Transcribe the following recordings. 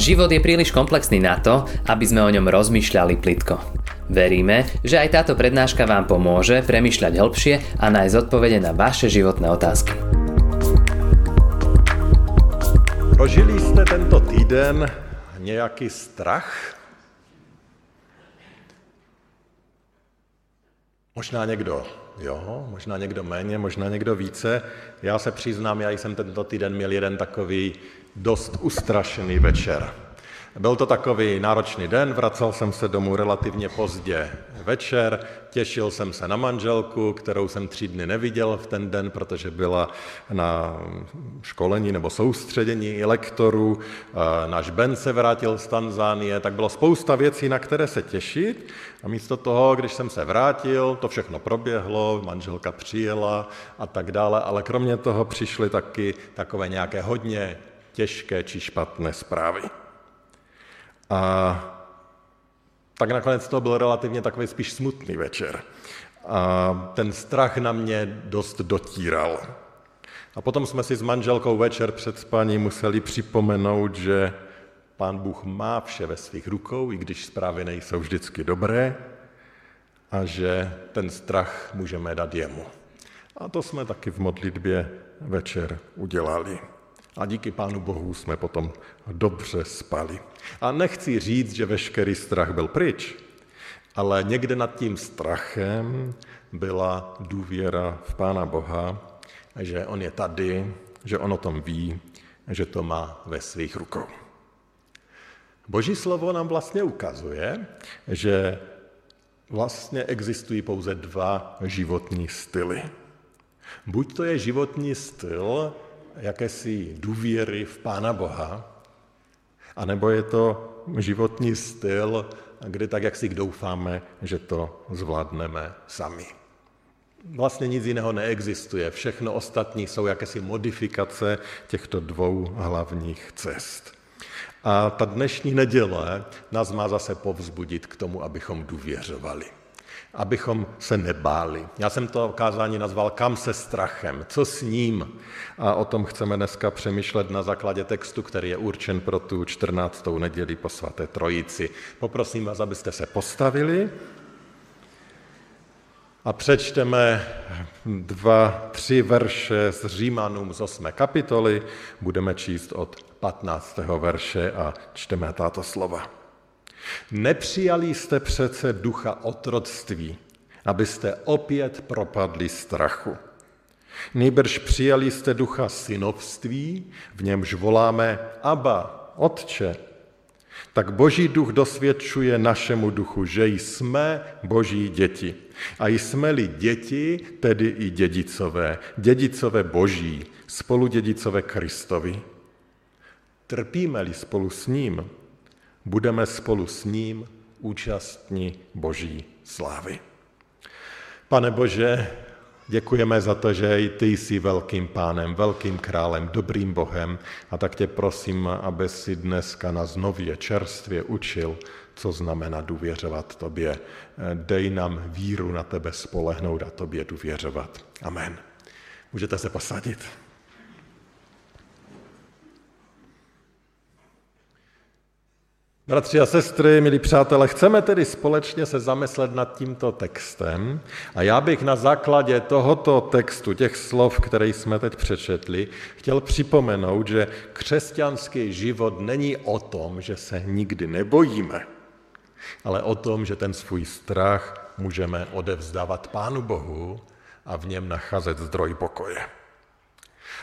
Život je príliš komplexný na to, aby sme o ňom rozmýšľali plitko. Veríme, že aj táto prednáška vám pomôže premýšľať hĺbšie a nájsť odpovede na vaše životné otázky. Prožili jste tento týden nějaký strach? Možná někdo jo, možná někdo méně, možná někdo více. Já se přiznám, já jsem tento týden měl jeden takový dost ustrašený večer. Byl to takový náročný den, vracel jsem se domů relativně pozdě večer, těšil jsem se na manželku, kterou jsem tři dny neviděl v ten den, protože byla na školení nebo soustředění lektorů. Náš Ben se vrátil z Tanzánie, tak bylo spousta věcí, na které se těšit. A místo toho, když jsem se vrátil, to všechno proběhlo, manželka přijela a tak dále, ale kromě toho přišly taky takové nějaké hodně těžké či špatné zprávy. A tak nakonec to byl relativně takový spíš smutný večer. A ten strach na mě dost dotíral. A potom jsme si s manželkou večer před spaním museli připomenout, že pán Bůh má vše ve svých rukou, i když zprávy nejsou vždycky dobré, a že ten strach můžeme dát jemu. A to jsme taky v modlitbě večer udělali. A díky Pánu Bohu jsme potom dobře spali. A nechci říct, že veškerý strach byl pryč, ale někde nad tím strachem byla důvěra v Pána Boha, že On je tady, že On o tom ví, že to má ve svých rukou. Boží slovo nám vlastně ukazuje, že vlastně existují pouze dva životní styly. Buď to je životní styl jakési důvěry v Pána Boha, anebo je to životní styl, kdy tak, jak si doufáme, že to zvládneme sami. Vlastně nic jiného neexistuje. Všechno ostatní jsou jakési modifikace těchto dvou hlavních cest. A ta dnešní neděle nás má zase povzbudit k tomu, abychom důvěřovali abychom se nebáli. Já jsem to kázání nazval Kam se strachem, co s ním. A o tom chceme dneska přemýšlet na základě textu, který je určen pro tu 14. neděli po svaté trojici. Poprosím vás, abyste se postavili a přečteme dva, tři verše z Římanům z 8. kapitoly. Budeme číst od 15. verše a čteme tato slova. Nepřijali jste přece ducha otroctví, abyste opět propadli strachu. Nejbrž přijali jste ducha synovství, v němž voláme Abba, Otče. Tak Boží duch dosvědčuje našemu duchu, že jsme Boží děti. A jsme-li děti, tedy i dědicové, dědicové Boží, spolu dědicové Kristovi. Trpíme-li spolu s ním, budeme spolu s ním účastní Boží slávy. Pane Bože, děkujeme za to, že i ty jsi velkým pánem, velkým králem, dobrým Bohem a tak tě prosím, aby si dneska nás nově čerstvě učil, co znamená důvěřovat tobě. Dej nám víru na tebe spolehnout a tobě důvěřovat. Amen. Můžete se posadit. Bratři a sestry, milí přátelé, chceme tedy společně se zamyslet nad tímto textem a já bych na základě tohoto textu, těch slov, které jsme teď přečetli, chtěl připomenout, že křesťanský život není o tom, že se nikdy nebojíme, ale o tom, že ten svůj strach můžeme odevzdávat Pánu Bohu a v něm nacházet zdroj pokoje.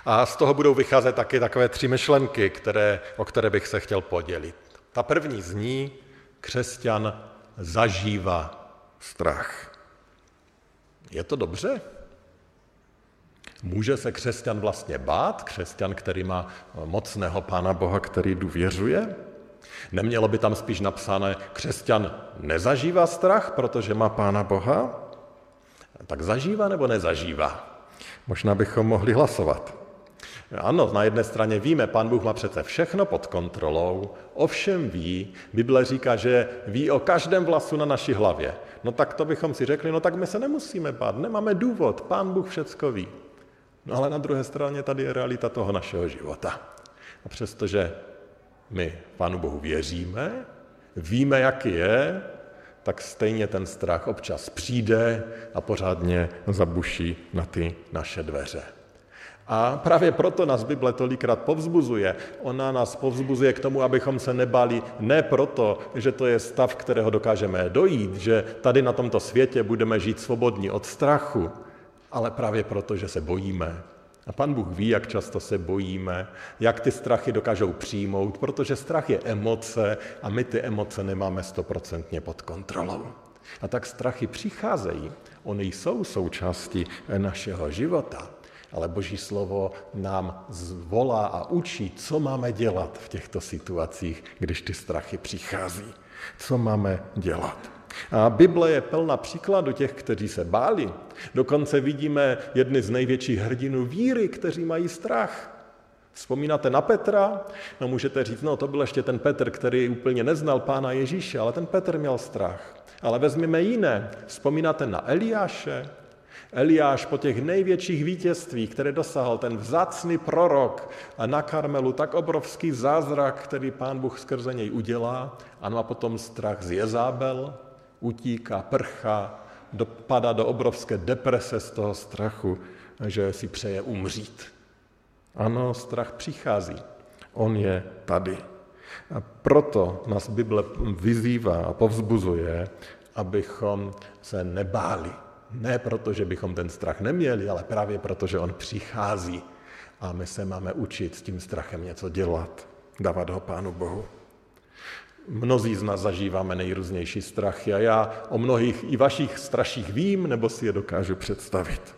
A z toho budou vycházet taky takové tři myšlenky, které, o které bych se chtěl podělit. Ta první zní, křesťan zažívá strach. Je to dobře? Může se křesťan vlastně bát, křesťan, který má mocného Pána Boha, který důvěřuje? Nemělo by tam spíš napsané, křesťan nezažívá strach, protože má Pána Boha? Tak zažívá nebo nezažívá? Možná bychom mohli hlasovat. Ano, na jedné straně víme, Pán Bůh má přece všechno pod kontrolou, ovšem ví, Bible říká, že ví o každém vlasu na naší hlavě. No tak to bychom si řekli, no tak my se nemusíme bát, nemáme důvod, Pán Bůh všecko ví. No ale na druhé straně tady je realita toho našeho života. A přestože my Pánu Bohu věříme, víme, jaký je, tak stejně ten strach občas přijde a pořádně zabuší na ty naše dveře. A právě proto nás Bible tolikrát povzbuzuje. Ona nás povzbuzuje k tomu, abychom se nebali ne proto, že to je stav, kterého dokážeme dojít, že tady na tomto světě budeme žít svobodní od strachu, ale právě proto, že se bojíme. A pan Bůh ví, jak často se bojíme, jak ty strachy dokážou přijmout, protože strach je emoce a my ty emoce nemáme stoprocentně pod kontrolou. A tak strachy přicházejí, oni jsou součástí našeho života. Ale Boží slovo nám zvolá a učí, co máme dělat v těchto situacích, když ty strachy přichází. Co máme dělat? A Bible je plná příkladu těch, kteří se báli. Dokonce vidíme jedny z největších hrdinů víry, kteří mají strach. Vzpomínáte na Petra? No můžete říct, no to byl ještě ten Petr, který úplně neznal pána Ježíše, ale ten Petr měl strach. Ale vezměme jiné. Vzpomínáte na Eliáše? Eliáš po těch největších vítězstvích, které dosáhl ten vzácný prorok a na Karmelu tak obrovský zázrak, který pán Bůh skrze něj udělá, a má potom strach z Jezábel, utíká, prchá, dopadá do obrovské deprese z toho strachu, že si přeje umřít. Ano, strach přichází. On je tady. A proto nás Bible vyzývá a povzbuzuje, abychom se nebáli, ne proto, že bychom ten strach neměli, ale právě proto, že on přichází a my se máme učit s tím strachem něco dělat, dávat ho Pánu Bohu. Mnozí z nás zažíváme nejrůznější strachy a já o mnohých i vašich straších vím, nebo si je dokážu představit.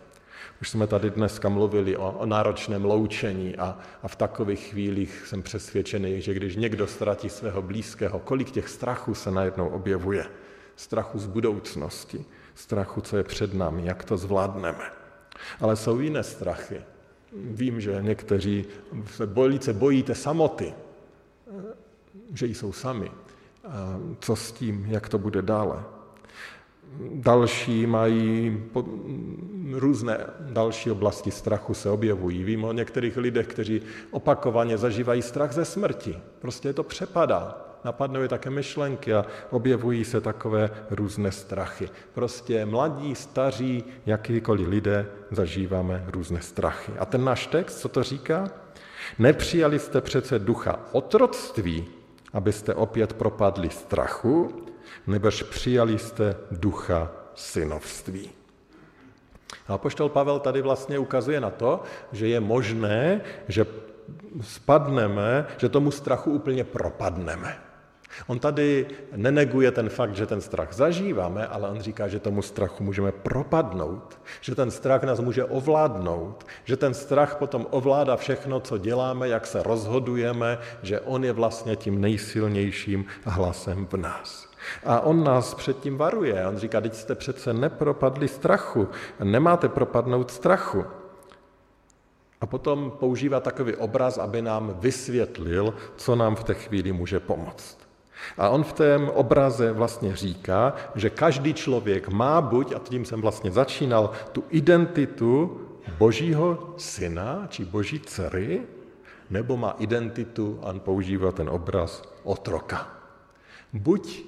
Už jsme tady dneska mluvili o, o náročném loučení a, a v takových chvílích jsem přesvědčený, že když někdo ztratí svého blízkého, kolik těch strachů se najednou objevuje. Strachu z budoucnosti, strachu, co je před námi, jak to zvládneme. Ale jsou jiné strachy. Vím, že někteří se velice bojíte samoty, že jsou sami. Co s tím, jak to bude dále? Další mají různé další oblasti strachu se objevují. Vím o některých lidech, kteří opakovaně zažívají strach ze smrti. Prostě je to přepadá napadnou je také myšlenky a objevují se takové různé strachy. Prostě mladí, staří, jakýkoliv lidé zažíváme různé strachy. A ten náš text, co to říká? Nepřijali jste přece ducha otroctví, abyste opět propadli strachu, nebož přijali jste ducha synovství. A poštol Pavel tady vlastně ukazuje na to, že je možné, že spadneme, že tomu strachu úplně propadneme. On tady neneguje ten fakt, že ten strach zažíváme, ale on říká, že tomu strachu můžeme propadnout, že ten strach nás může ovládnout, že ten strach potom ovládá všechno, co děláme, jak se rozhodujeme, že on je vlastně tím nejsilnějším hlasem v nás. A on nás předtím varuje. On říká, teď jste přece nepropadli strachu, nemáte propadnout strachu. A potom používá takový obraz, aby nám vysvětlil, co nám v té chvíli může pomoct. A on v tom obraze vlastně říká, že každý člověk má buď, a tím jsem vlastně začínal, tu identitu božího syna či boží dcery, nebo má identitu, a používá ten obraz, otroka. Buď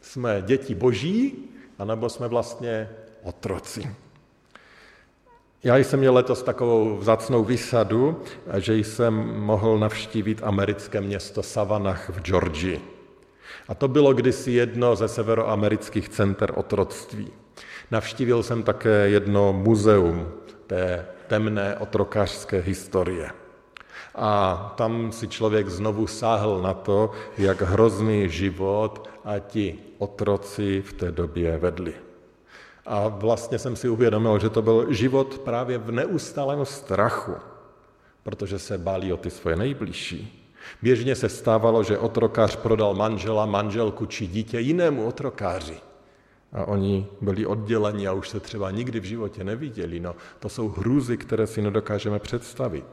jsme děti boží, anebo jsme vlastně otroci. Já jsem měl letos takovou vzácnou výsadu, že jsem mohl navštívit americké město Savannah v Georgii. A to bylo kdysi jedno ze severoamerických center otroctví. Navštívil jsem také jedno muzeum té temné otrokářské historie. A tam si člověk znovu sáhl na to, jak hrozný život a ti otroci v té době vedli. A vlastně jsem si uvědomil, že to byl život právě v neustálém strachu, protože se báli o ty svoje nejbližší. Běžně se stávalo, že otrokář prodal manžela, manželku či dítě jinému otrokáři. A oni byli odděleni a už se třeba nikdy v životě neviděli. No, to jsou hrůzy, které si nedokážeme představit.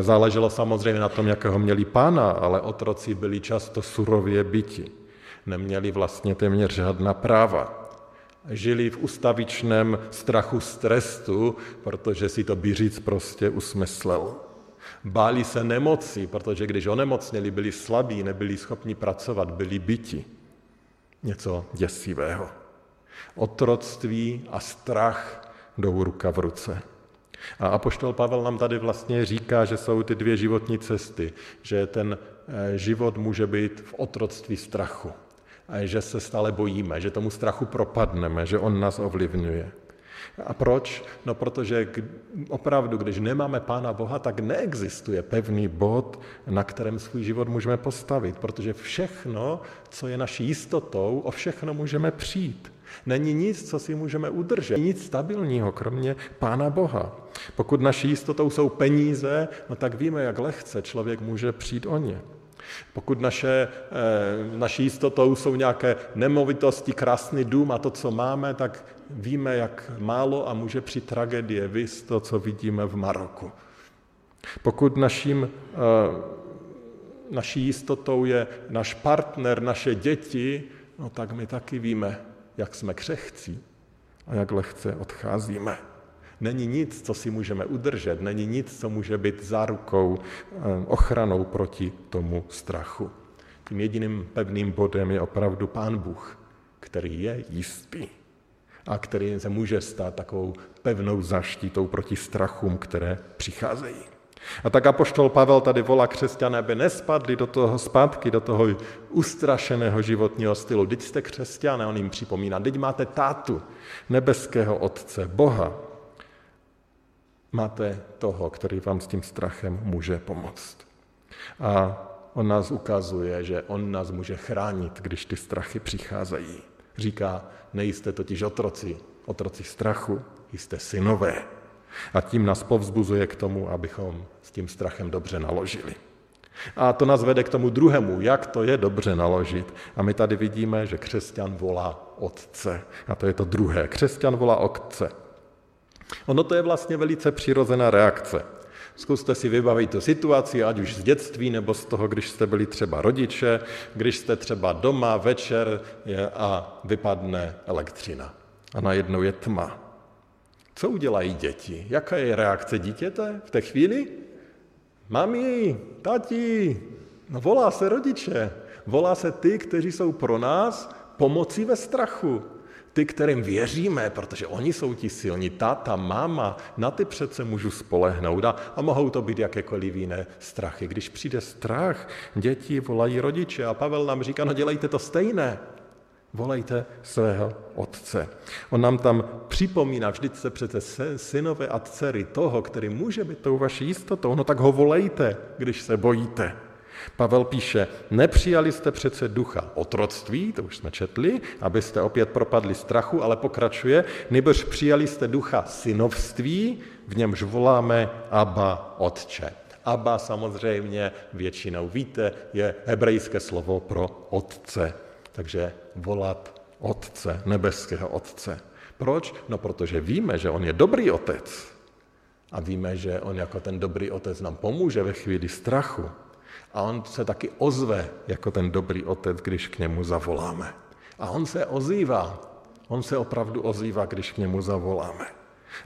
Záleželo samozřejmě na tom, jakého měli pána, ale otroci byli často surově byti. Neměli vlastně téměř žádná práva. Žili v ustavičném strachu z trestu, protože si to běžic prostě usmyslel. Báli se nemoci, protože když onemocněli, byli slabí, nebyli schopni pracovat, byli byti. Něco děsivého. Otroctví a strach jdou ruka v ruce. A apoštol Pavel nám tady vlastně říká, že jsou ty dvě životní cesty, že ten eh, život může být v otroctví strachu, a že se stále bojíme, že tomu strachu propadneme, že on nás ovlivňuje. A proč? No protože opravdu, když nemáme Pána Boha, tak neexistuje pevný bod, na kterém svůj život můžeme postavit, protože všechno, co je naší jistotou, o všechno můžeme přijít. Není nic, co si můžeme udržet, nic stabilního, kromě Pána Boha. Pokud naší jistotou jsou peníze, no tak víme, jak lehce člověk může přijít o ně. Pokud naše, eh, naší jistotou jsou nějaké nemovitosti, krásný dům a to, co máme, tak víme, jak málo a může při tragédie vys to, co vidíme v Maroku. Pokud naším, eh, naší jistotou je náš partner, naše děti, no tak my taky víme, jak jsme křehcí a jak lehce odcházíme. Není nic, co si můžeme udržet, není nic, co může být zárukou, eh, ochranou proti tomu strachu. Tím jediným pevným bodem je opravdu Pán Bůh, který je jistý a který se může stát takovou pevnou zaštítou proti strachům, které přicházejí. A tak apoštol Pavel tady volá křesťané, aby nespadli do toho zpátky, do toho ustrašeného životního stylu. Teď jste křesťané, on jim připomíná, teď máte tátu, nebeského otce, Boha. Máte toho, který vám s tím strachem může pomoct. A on nás ukazuje, že on nás může chránit, když ty strachy přicházejí. Říká, nejste totiž otroci, otroci strachu, jste synové. A tím nás povzbuzuje k tomu, abychom s tím strachem dobře naložili. A to nás vede k tomu druhému, jak to je dobře naložit. A my tady vidíme, že křesťan volá otce. A to je to druhé. Křesťan volá otce. Ono to je vlastně velice přirozená reakce. Zkuste si vybavit tu situaci, ať už z dětství, nebo z toho, když jste byli třeba rodiče, když jste třeba doma večer a vypadne elektřina. A najednou je tma. Co udělají děti? Jaká je reakce dítěte v té chvíli? Mami, tati, no volá se rodiče, volá se ty, kteří jsou pro nás pomocí ve strachu. Ty, kterým věříme, protože oni jsou ti silní, táta, máma, na ty přece můžu spolehnout a, a mohou to být jakékoliv jiné strachy. Když přijde strach, děti volají rodiče a Pavel nám říká, no dělejte to stejné. Volejte svého otce. On nám tam připomíná, vždyť se přece synové a dcery toho, který může být tou vaší jistotou, no tak ho volejte, když se bojíte. Pavel píše, nepřijali jste přece ducha otroctví, to už jsme četli, abyste opět propadli strachu, ale pokračuje, nebož přijali jste ducha synovství, v němž voláme Abba Otče. Abba samozřejmě většinou víte, je hebrejské slovo pro otce. Takže volat Otce, nebeského Otce. Proč? No protože víme, že On je dobrý Otec. A víme, že On jako ten dobrý Otec nám pomůže ve chvíli strachu. A On se taky ozve jako ten dobrý Otec, když k němu zavoláme. A On se ozývá. On se opravdu ozývá, když k němu zavoláme.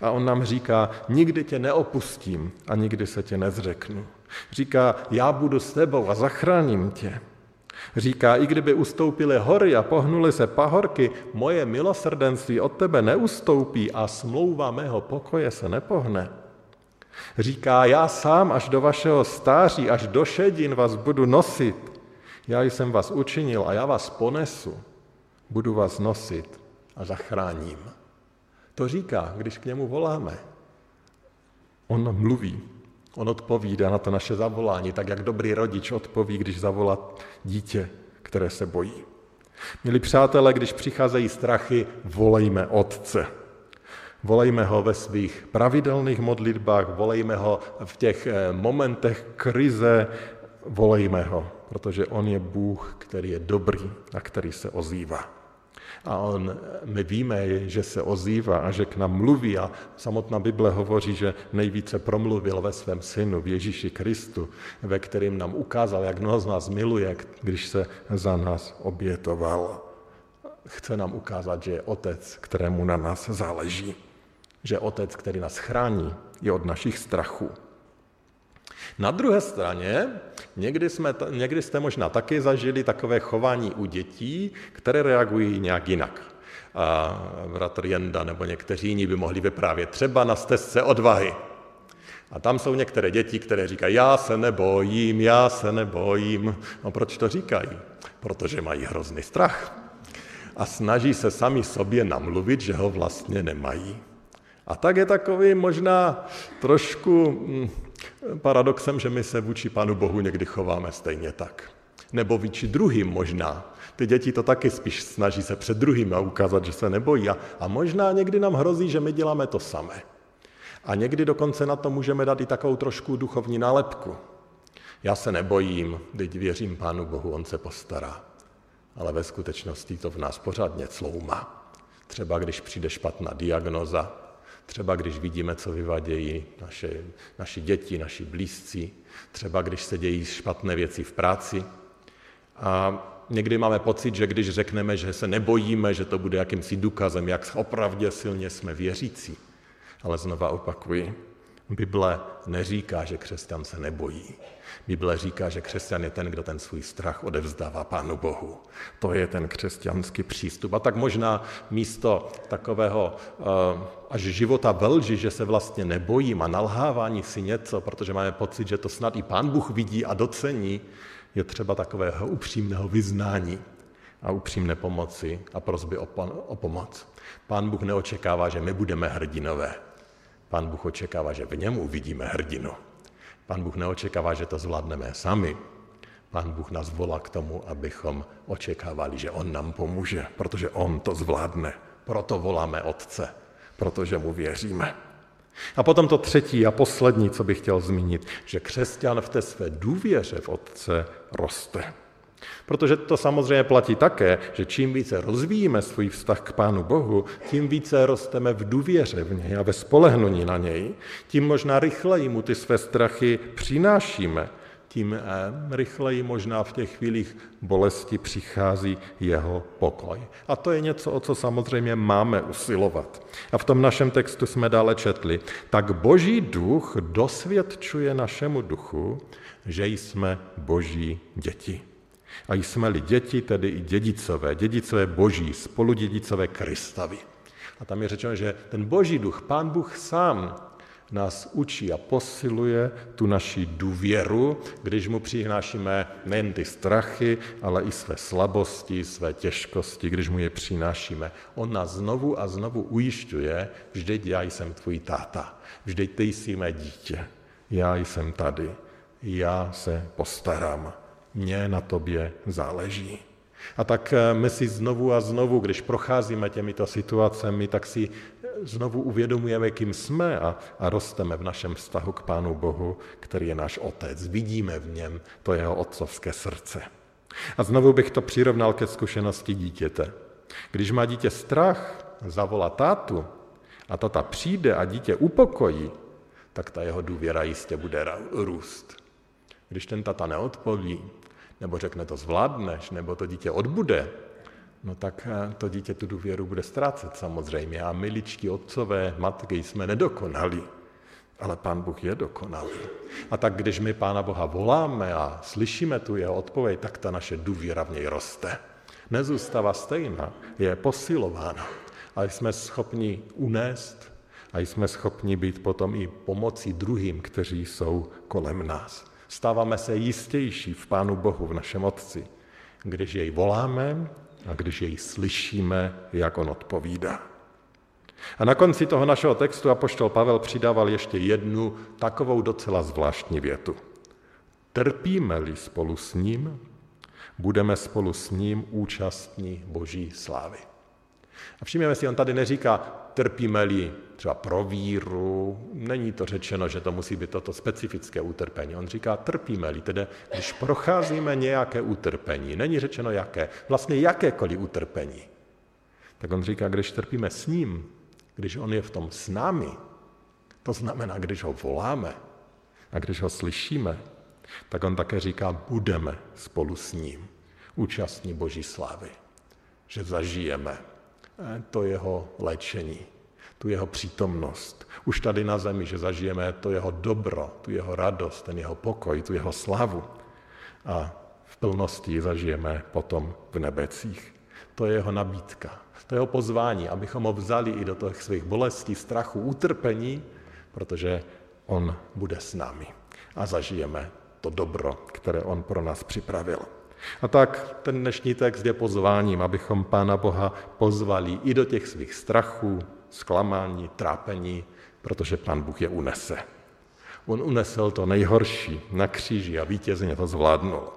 A on nám říká, nikdy tě neopustím a nikdy se tě nezřeknu. Říká, já budu s tebou a zachráním tě. Říká, i kdyby ustoupily hory a pohnuly se pahorky, moje milosrdenství od tebe neustoupí a smlouva mého pokoje se nepohne. Říká, já sám až do vašeho stáří, až do šedin vás budu nosit. Já jsem vás učinil a já vás ponesu. Budu vás nosit a zachráním. To říká, když k němu voláme. On mluví. On odpovídá na to naše zavolání, tak jak dobrý rodič odpoví, když zavolá dítě, které se bojí. Milí přátelé, když přicházejí strachy, volejme Otce. Volejme ho ve svých pravidelných modlitbách, volejme ho v těch eh, momentech krize, volejme ho, protože on je Bůh, který je dobrý a který se ozývá. A on, my víme, že se ozývá a že k nám mluví a samotná Bible hovoří, že nejvíce promluvil ve svém synu, v Ježíši Kristu, ve kterým nám ukázal, jak mnoho z nás miluje, když se za nás obětoval. Chce nám ukázat, že je otec, kterému na nás záleží. Že je otec, který nás chrání i od našich strachů. Na druhé straně, někdy, jsme, někdy jste možná taky zažili takové chování u dětí, které reagují nějak jinak. A bratr Jenda nebo někteří jiní by mohli vyprávět třeba na stezce odvahy. A tam jsou některé děti, které říkají, já se nebojím, já se nebojím. No proč to říkají? Protože mají hrozný strach. A snaží se sami sobě namluvit, že ho vlastně nemají. A tak je takový možná trošku hm, paradoxem, že my se vůči Pánu Bohu někdy chováme stejně tak. Nebo vůči druhým možná. Ty děti to taky spíš snaží se před druhým a ukázat, že se nebojí. A, a možná někdy nám hrozí, že my děláme to samé. A někdy dokonce na to můžeme dát i takovou trošku duchovní nálepku. Já se nebojím, teď věřím Pánu Bohu, On se postará. Ale ve skutečnosti to v nás pořád něco loumá. Třeba když přijde špatná diagnoza, třeba když vidíme, co vyvadějí naše, naši děti, naši blízcí, třeba když se dějí špatné věci v práci. A někdy máme pocit, že když řekneme, že se nebojíme, že to bude jakýmsi důkazem, jak opravdu silně jsme věřící. Ale znova opakuji, Bible neříká, že křesťan se nebojí. Bible říká, že křesťan je ten, kdo ten svůj strach odevzdává Pánu Bohu. To je ten křesťanský přístup. A tak možná místo takového uh, až života ve lži, že se vlastně nebojím a nalhávání si něco, protože máme pocit, že to snad i Pán Bůh vidí a docení, je třeba takového upřímného vyznání a upřímné pomoci a prozby o, o pomoc. Pán Bůh neočekává, že my budeme hrdinové. Pán Bůh očekává, že v něm uvidíme hrdinu. Pán Bůh neočekává, že to zvládneme sami. Pán Bůh nás volá k tomu, abychom očekávali, že On nám pomůže, protože On to zvládne. Proto voláme Otce, protože mu věříme. A potom to třetí a poslední, co bych chtěl zmínit, že křesťan v té své důvěře v Otce roste. Protože to samozřejmě platí také, že čím více rozvíjíme svůj vztah k Pánu Bohu, tím více rosteme v důvěře v něj a ve spolehnutí na něj, tím možná rychleji mu ty své strachy přinášíme, tím eh, rychleji možná v těch chvílích bolesti přichází jeho pokoj. A to je něco, o co samozřejmě máme usilovat. A v tom našem textu jsme dále četli, tak boží duch dosvědčuje našemu duchu, že jsme boží děti. A jsme-li děti, tedy i dědicové, dědicové boží, spoludědicové Kristavy. A tam je řečeno, že ten boží duch, pán Bůh sám, nás učí a posiluje tu naši důvěru, když mu přinášíme nejen ty strachy, ale i své slabosti, své těžkosti, když mu je přinášíme. On nás znovu a znovu ujišťuje, vždyť já jsem tvůj táta, vždyť ty jsi mé dítě, já jsem tady, já se postarám mně na tobě záleží. A tak eh, my si znovu a znovu, když procházíme těmito situacemi, tak si eh, znovu uvědomujeme, kým jsme a, a rosteme v našem vztahu k Pánu Bohu, který je náš Otec. Vidíme v něm to jeho otcovské srdce. A znovu bych to přirovnal ke zkušenosti dítěte. Když má dítě strach, zavolá tátu a tata přijde a dítě upokojí, tak ta jeho důvěra jistě bude růst. Když ten tata neodpoví, nebo řekne to zvládneš, nebo to dítě odbude, no tak eh, to dítě tu důvěru bude ztrácet samozřejmě. A my ličtí otcové, matky jsme nedokonali, ale Pán Bůh je dokonalý. A tak když my Pána Boha voláme a slyšíme tu jeho odpověď, tak ta naše důvěra v něj roste. Nezůstává stejná, je posilována. A jsme schopni unést a jsme schopni být potom i pomocí druhým, kteří jsou kolem nás. Stáváme se jistější v Pánu Bohu, v našem Otci, když jej voláme a když jej slyšíme, jak on odpovídá. A na konci toho našeho textu apoštol Pavel přidával ještě jednu takovou docela zvláštní větu. Trpíme-li spolu s ním, budeme spolu s ním účastní boží slávy. A všimněme si, on tady neříká, trpíme-li třeba pro víru, není to řečeno, že to musí být toto specifické utrpení. On říká, trpíme-li, tedy když procházíme nějaké utrpení, není řečeno jaké, vlastně jakékoliv utrpení. Tak on říká, když trpíme s ním, když on je v tom s námi, to znamená, když ho voláme a když ho slyšíme, tak on také říká, budeme spolu s ním, účastní Boží slávy, že zažijeme to jeho léčení, tu jeho přítomnost. Už tady na zemi, že zažijeme to jeho dobro, tu jeho radost, ten jeho pokoj, tu jeho slavu. A v plnosti zažijeme potom v nebecích. To je jeho nabídka. To je jeho pozvání, abychom ho vzali i do těch svých bolestí, strachu, utrpení, protože on bude s námi. A zažijeme to dobro, které on pro nás připravil. A tak ten dnešní text je pozváním, abychom Pána Boha pozvali i do těch svých strachů, zklamání, trápení, protože Pán Bůh je unese. On unesl to nejhorší na kříži a vítězně to zvládnul.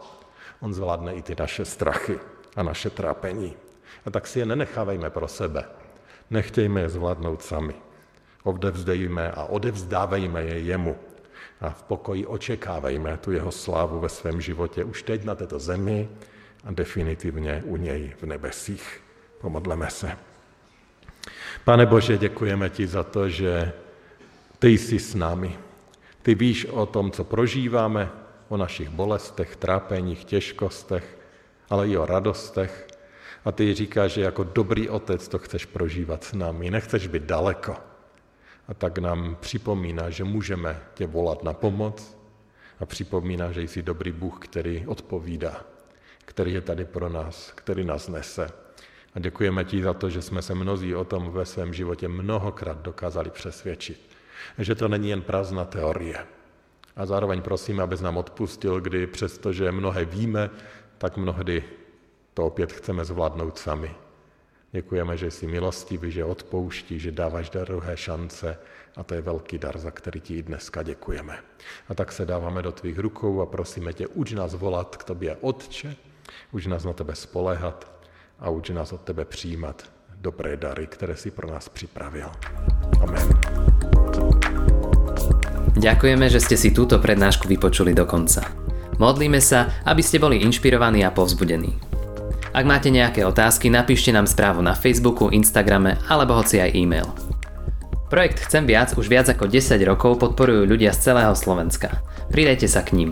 On zvládne i ty naše strachy a naše trápení. A tak si je nenechávejme pro sebe. Nechtějme je zvládnout sami. Odevzdejme a odevzdávejme je jemu. A v pokoji očekávejme tu jeho slávu ve svém životě už teď na této zemi a definitivně u něj v nebesích. Pomodleme se. Pane Bože, děkujeme ti za to, že ty jsi s námi. Ty víš o tom, co prožíváme, o našich bolestech, trápeních, těžkostech, ale i o radostech. A ty říkáš, že jako dobrý otec to chceš prožívat s námi. Nechceš být daleko. A tak nám připomíná, že můžeme tě volat na pomoc a připomíná, že jsi dobrý Bůh, který odpovídá, který je tady pro nás, který nás nese. A děkujeme ti za to, že jsme se mnozí o tom ve svém životě mnohokrát dokázali přesvědčit. Že to není jen prázdná teorie. A zároveň prosím, abys nám odpustil, kdy přestože mnohé víme, tak mnohdy to opět chceme zvládnout sami. Děkujeme, že jsi milostivý, že odpouští, že dáváš druhé šance a to je velký dar, za který ti i dneska děkujeme. A tak se dáváme do tvých rukou a prosíme tě, uč nás volat k tobě Otče, uč nás na tebe spolehat a uč nás od tebe přijímat dobré dary, které si pro nás připravil. Amen. Ďakujeme, že ste si túto prednášku vypočuli do konca. Modlíme sa, aby ste boli inšpirovaní a povzbudení. Ak máte nejaké otázky, napíšte nám správu na Facebooku, Instagrame alebo hoci aj e-mail. Projekt Chcem viac už viac ako 10 rokov podporujú ľudia z celého Slovenska. Pridajte sa k ním.